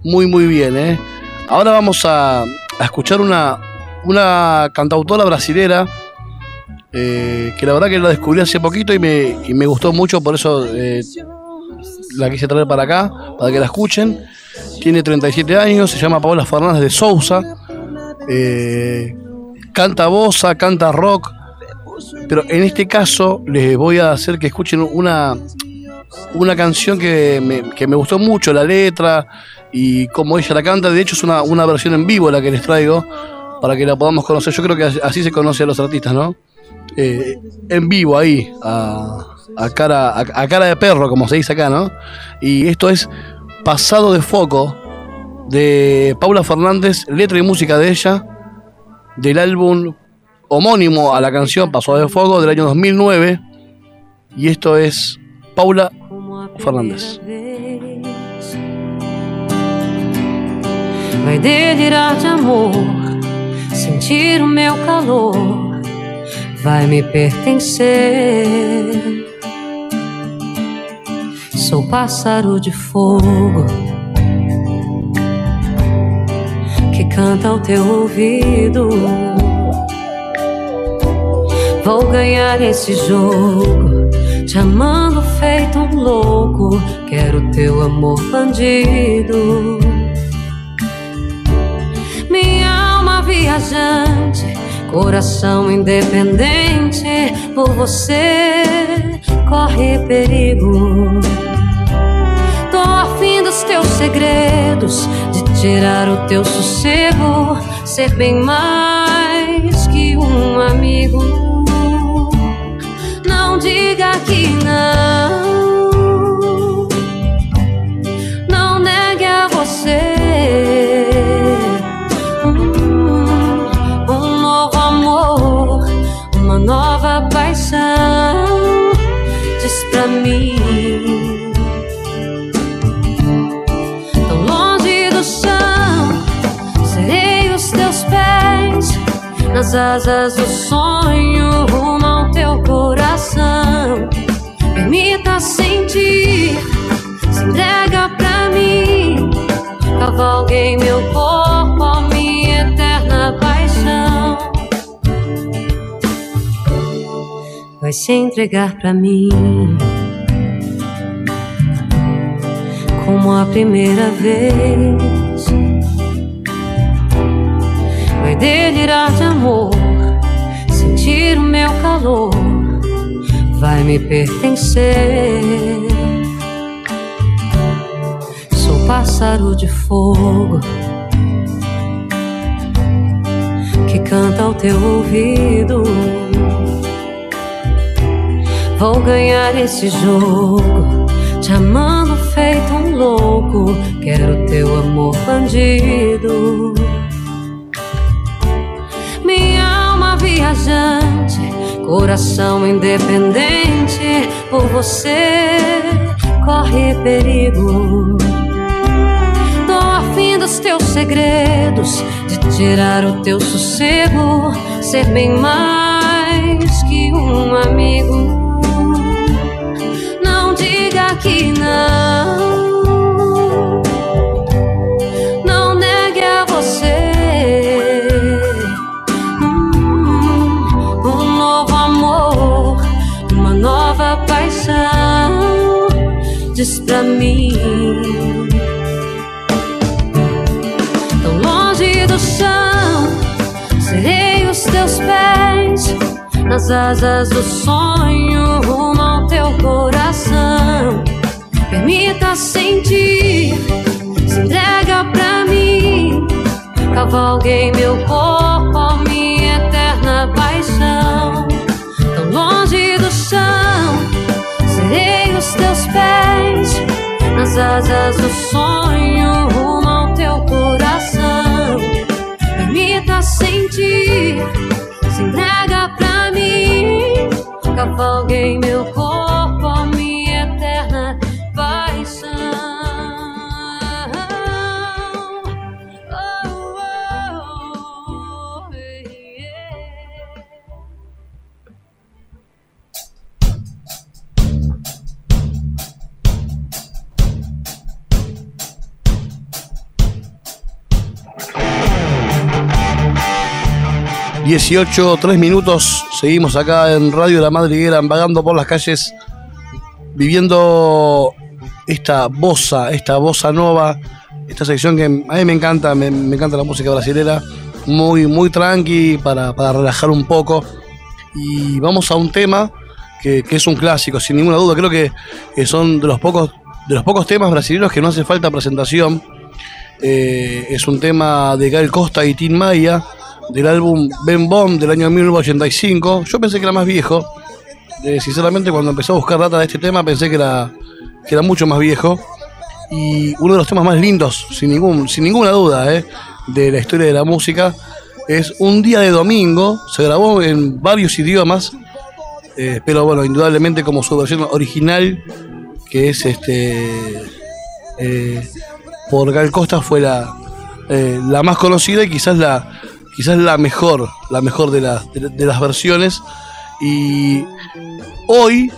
muy, muy bien, ¿eh? Ahora vamos a, a escuchar una, una cantautora brasilera eh, que la verdad que la descubrí hace poquito y me, y me gustó mucho, por eso eh, la quise traer para acá, para que la escuchen. Tiene 37 años, se llama Paola Fernández de Sousa. Eh, canta bossa, canta rock. Pero en este caso les voy a hacer que escuchen una, una canción que me, que me gustó mucho, la letra y cómo ella la canta. De hecho es una, una versión en vivo la que les traigo para que la podamos conocer. Yo creo que así- se conoce a los artistas, ¿no? Eh, en vivo ahí, a cara, a, a cara de perro, como se dice acá, ¿no? Y esto es Pasado de Foco de Paula Fernández, letra y música de ella, del álbum homónimo a la canción Pasado de Foco del año 2009. Y esto es Paula Fernández. Vai delirar de amor, sentir o meu calor, vai me pertencer. Sou pássaro de fogo que canta ao teu ouvido. Vou ganhar esse jogo, te amando feito um louco. Quero teu amor bandido. Minha alma viajante, coração independente, por você corre perigo. Dos teus segredos, de tirar o teu sossego, ser bem mais que um amigo. Não diga que não, não negue a você. Hum, um novo amor, uma nova paixão. Te pra mim. Nas asas do sonho rumo ao teu coração. Permita sentir, se entrega pra mim. Cavalgue em meu corpo a minha eterna paixão. Vai se entregar pra mim. Como a primeira vez. Delirar de amor, sentir o meu calor, vai me pertencer. Sou pássaro de fogo que canta ao teu ouvido. Vou ganhar esse jogo, te amando feito um louco. Quero teu amor bandido. Viajante, coração independente, por você corre perigo. Tô afim dos teus segredos, de tirar o teu sossego, ser bem mais que um amigo. Não diga que. Não mim, tão longe do chão, serei os teus pés nas asas do sonho rumo ao teu coração. Permita sentir, se entrega pra mim. Cavalguei meu corpo, a minha eterna paixão. Tão longe do chão, serei os teus pés asas do sonho rumo ao teu coração. Permita sentir, se entrega pra mim. Cavalguei meu 18, 3 minutos. Seguimos acá en Radio La Madriguera, vagando por las calles, viviendo esta bossa, esta bossa nova, esta sección que a mí me encanta, me, encanta la música brasilera, muy, muy tranqui para, para relajar un poco. Y vamos a un tema que, que es un clásico, sin ninguna duda. Creo que, que son de los pocos, de los pocos temas brasileños que no hace falta presentación. Eh, es un tema de Gael Costa y Tim Maya del álbum Ben Bom del año 1985. Yo pensé que era más viejo. Eh, sinceramente, cuando empecé a buscar data de este tema, pensé que era, que era mucho más viejo. Y uno de los temas más lindos, sin, ningún, sin ninguna duda, eh, de la historia de la música, es Un día de domingo. Se grabó en varios idiomas, eh, pero bueno, indudablemente como su versión original, que es este por Gal Costa, fue la, la más conocida y quizás la, quizás la mejor, la mejor de, las de, las versiones. Y hoy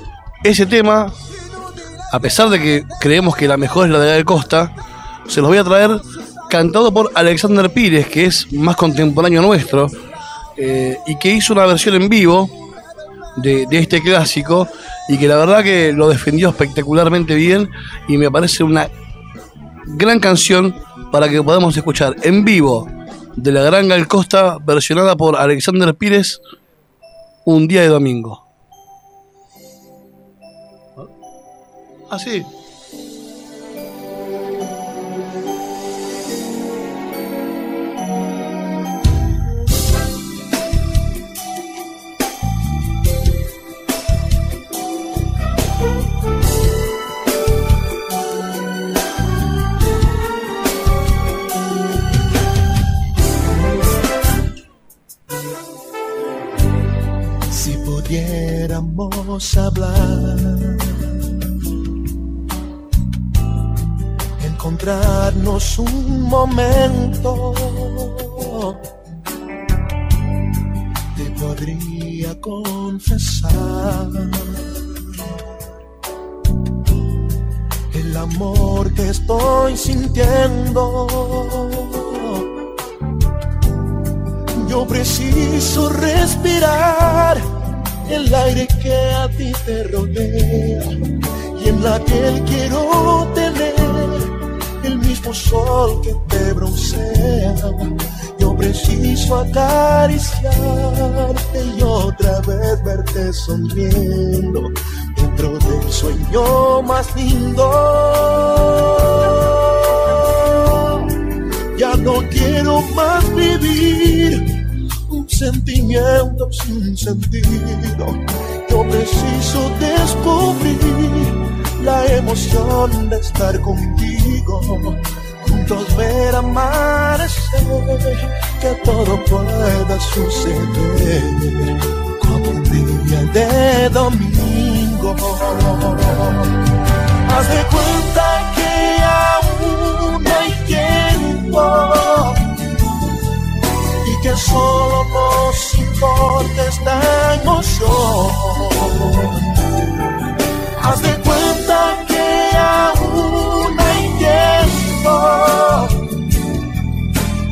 ese tema, a pesar de que creemos que la mejor es la de Gal Costa, se los voy a traer cantado por Alexander Pires, que es más contemporáneo nuestro, eh, y que hizo una versión en vivo de este clásico, y que la verdad que lo defendió espectacularmente bien, y me parece una gran canción para que podamos escuchar en vivo de la Gran Gal Costa, versionada por Alexander Pires, un día de domingo. Ah, sí. podemos hablar, encontrarnos un momento. Te podría confesar el amor que estoy sintiendo. Yo preciso respirar el aire que a ti te rodea y en la piel quiero tener el mismo sol que te broncea. Yo preciso acariciarte y otra vez verte sonriendo dentro del sueño más lindo. Ya no quiero más vivir sentimiento sin sentido. Yo preciso descubrir la emoción de estar contigo. Juntos ver amanecer, que todo pueda suceder como un día de domingo. Haz de cuenta solo nos importa esta emoción. Haz de cuenta que aún hay tiempo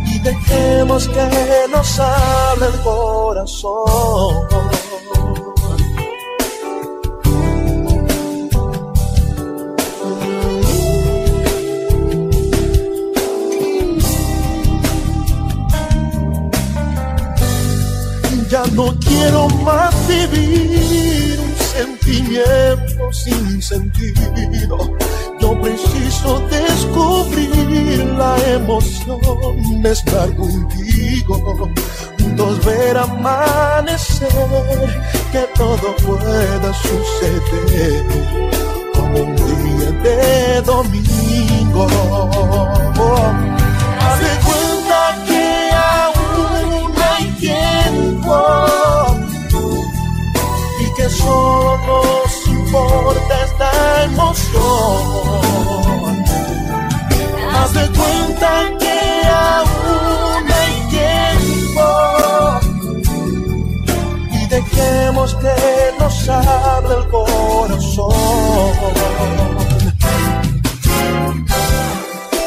y dejemos que nos hable el corazón. No quiero más vivir un sentimiento sin sentido. Yo preciso descubrir la emoción de estar contigo. Juntos ver amanecer, que todo pueda suceder como un día de domingo. Solo nos importa esta emoción. Haz de cuenta que aún hay tiempo y dejemos que nos hable el corazón.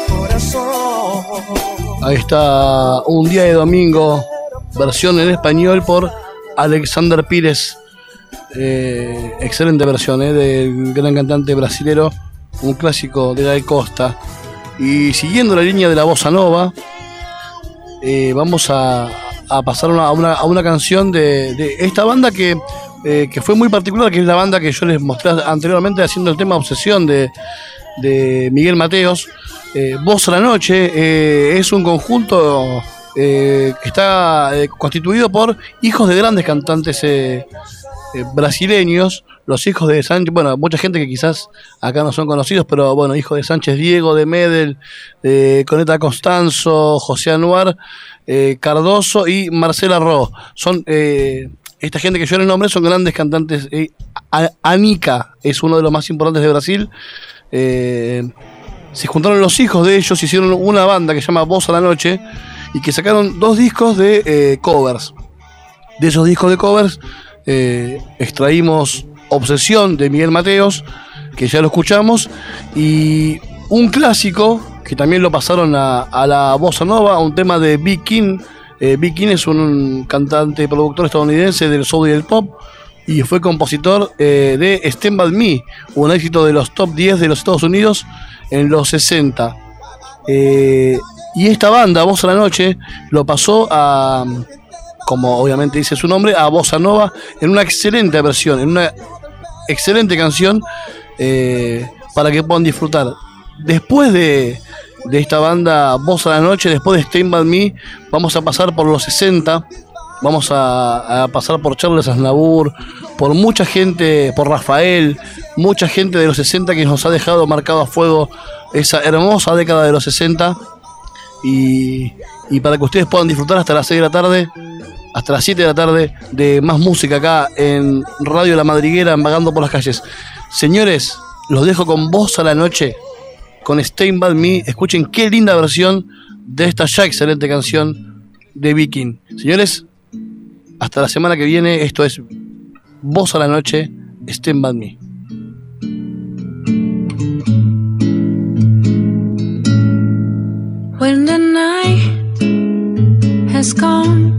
Corazón. Ahí está Un día de domingo, versión en español por Alexander Pires. Eh, excelente versión eh, del gran cantante brasilero, un clásico de Gal Costa. Y siguiendo la línea de la bossa nova, eh, vamos a, pasar a, una, a una canción de, esta banda que, eh, que fue muy particular, que es la banda que yo les mostré anteriormente haciendo el tema Obsesión de, de Miguel Mateos. Voz a la Noche es un conjunto que está constituido por hijos de grandes cantantes eh, eh, brasileños, los hijos de Sánchez, bueno, mucha gente que quizás acá no son conocidos, pero bueno, hijos de Sánchez Diego, de Medel, de Coneta Constanzo, José Anuar, eh, Cardoso y Marcela Ro. Son eh, esta gente que yo les nombré son grandes cantantes. Eh, Anica es uno de los más importantes de Brasil. Eh, se juntaron los hijos de ellos, hicieron una banda que se llama Voz a la Noche y que sacaron dos discos de eh, covers. De esos discos de covers eh, extraímos Obsesión de Miguel Mateos, que ya lo escuchamos, y un clásico que también lo pasaron a, a la bossa nova, un tema de B. King. Eh, B. King es un cantante y productor estadounidense del soul y del pop y fue compositor eh, de Stand By Me, un éxito de los top 10 de los Estados Unidos en los 60. Eh, y esta banda, Voz a la Noche, lo pasó a, como obviamente dice su nombre, a Bossa Nova en una excelente versión, en una excelente canción eh, para que puedan disfrutar. Después de, de esta banda Voz a la Noche, después de Stand By Me, vamos a pasar por los 60, vamos a, a pasar por Charles Aznavour, por mucha gente, por Rafael, mucha gente de los 60 que nos ha dejado marcado a fuego esa hermosa década de los 60 y, y para que ustedes puedan disfrutar hasta las 6 de la tarde, hasta las 7 de la tarde, de más música acá en Radio La Madriguera, vagando por las calles. Señores, los dejo con voz a la noche con Stain By Me. Escuchen qué linda versión de esta ya excelente canción de Viking. Señores, hasta la semana que viene. Esto es Voz a la Noche, Stain By Me. When the night has come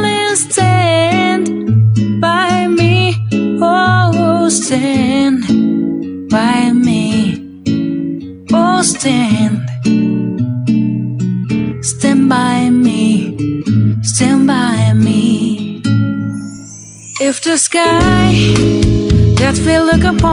Stand by me. Stand. Stand by me. Stand by me. If the sky that we look upon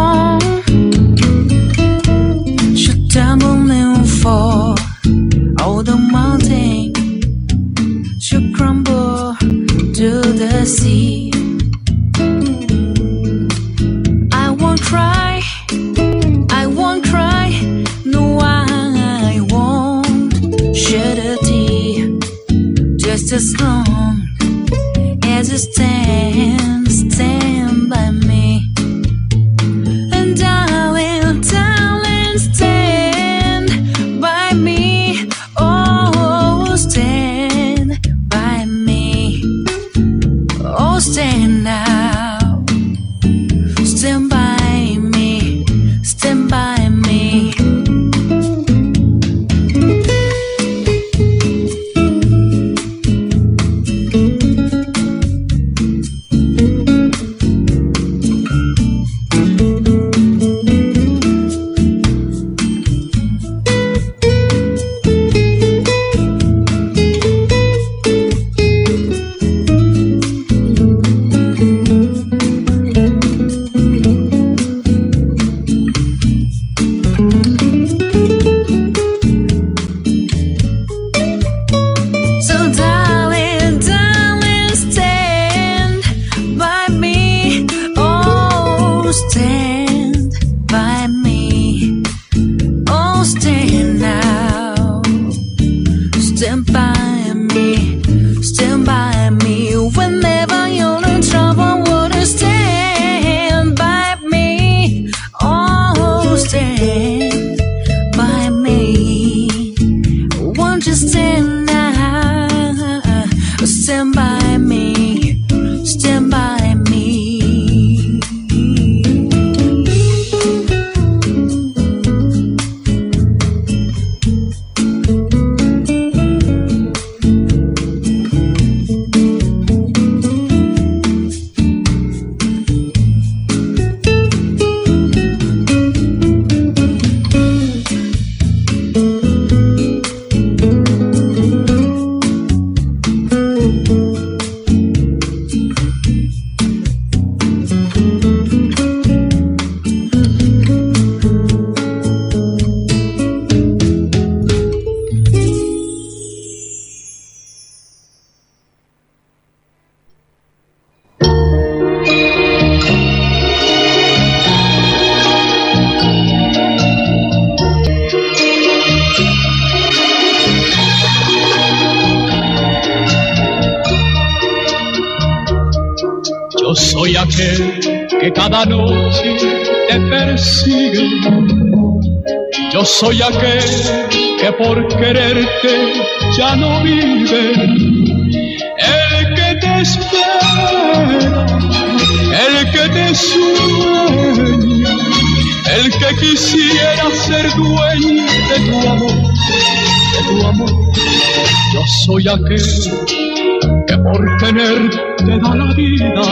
Yo soy aquel que por quererte ya no vive. El que te espera, el que te sueña, el que quisiera ser dueño de tu amor, de tu amor. Yo soy aquel que por tenerte da la vida.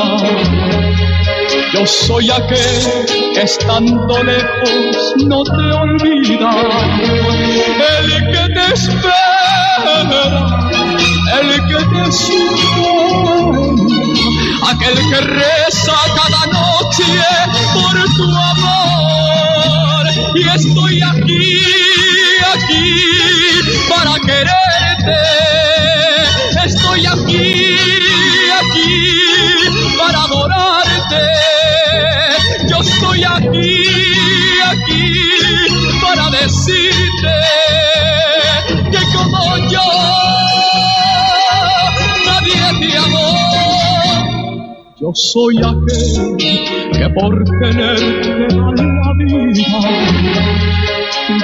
Yo soy aquel que estando lejos no te olvida, el que te espera, el que te sueña, aquel que reza cada noche por tu amor. Y estoy aquí, aquí para quererte, estoy aquí, aquí para adorarte estoy aquí, aquí para decirte que como yo nadie te amó. Yo soy aquel que por tenerte a la vida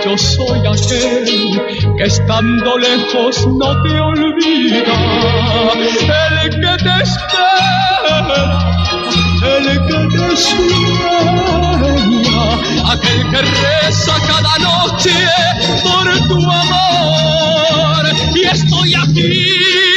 yo soy aquel que estando lejos no te olvida, el que te espera de sueña, aquel que reza cada noche por tu amor. Y estoy aquí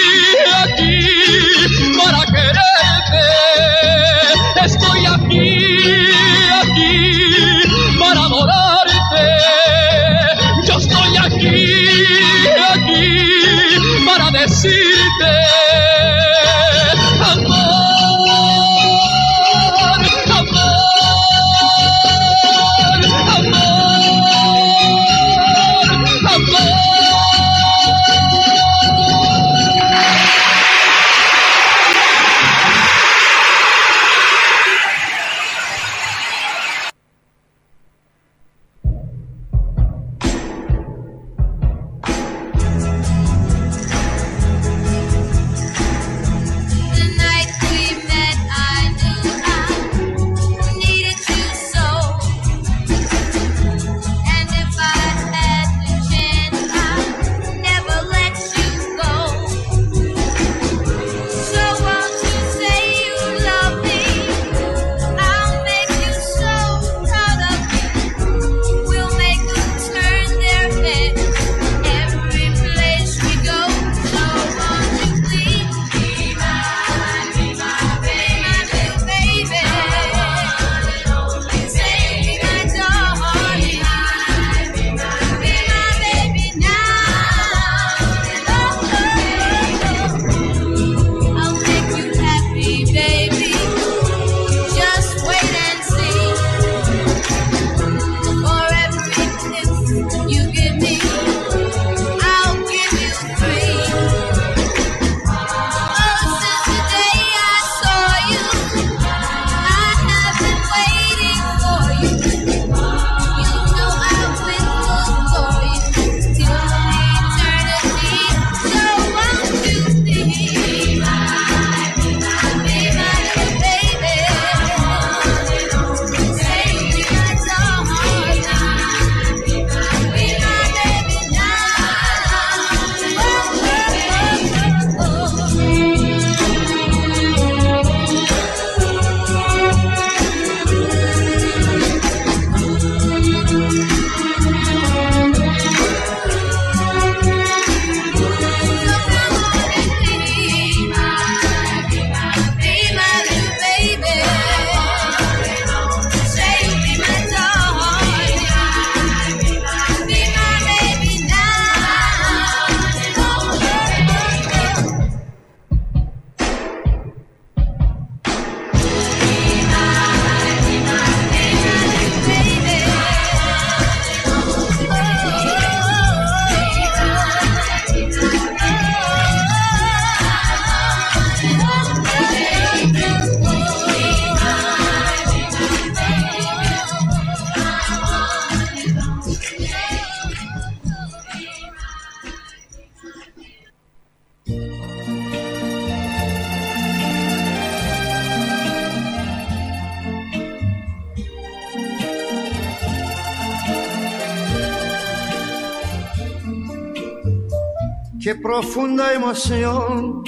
Qué profunda emoción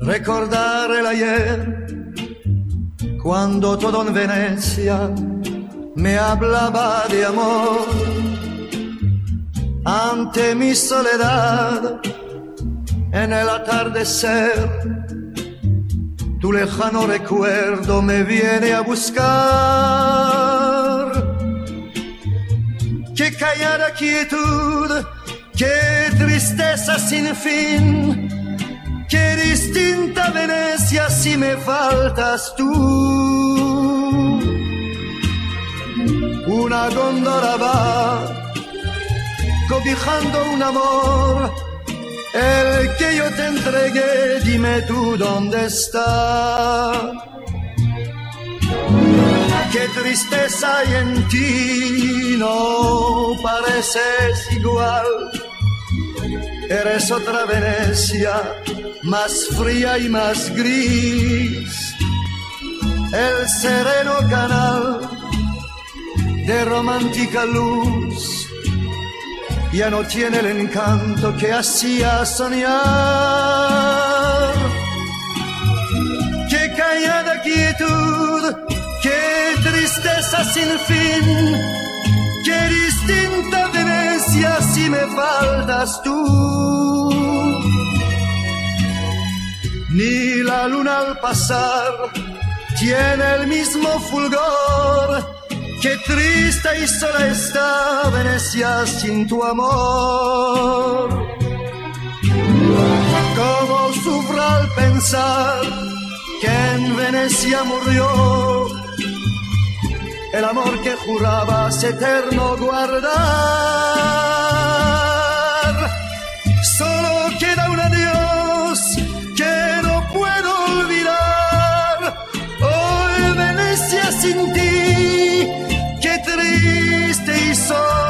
recordar el ayer, cuando todo en Venecia me hablaba de amor. Ante mi soledad, en el atardecer, tu lejano recuerdo me viene a buscar. Qué callada quietud Qué tristeza sin fin, qué distinta Venecia si me faltas tú. Una góndola va cobijando un amor, el que yo te entregué, dime tú dónde está. Qué tristeza hay en ti, no pareces igual Eres otra Venecia, más fría y más gris. El sereno canal de romántica luz ya no tiene el encanto que hacía soñar. Qué callada quietud, qué tristeza sin fin, qué distinta Venecia si me faltas tú. Ni la luna al pasar tiene el mismo fulgor. Qué triste y sola Venecia sin tu amor. Cómo sufro al pensar que en Venecia murió el amor que jurabas eterno guardar. Solo queda un adiós que no puedo olvidar. Hoy Venecia sin ti, qué triste y sola